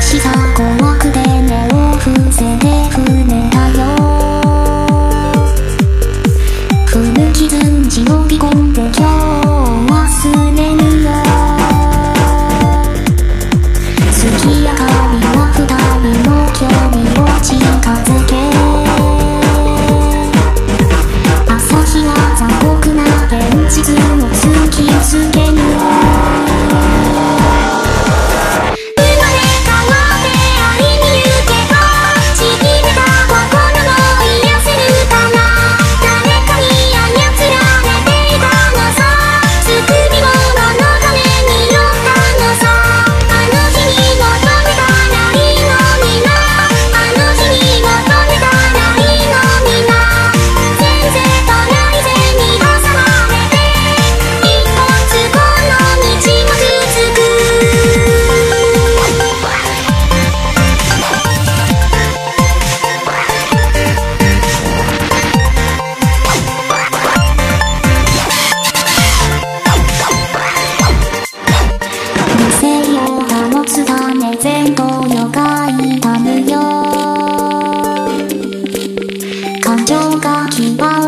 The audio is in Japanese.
星空が決ま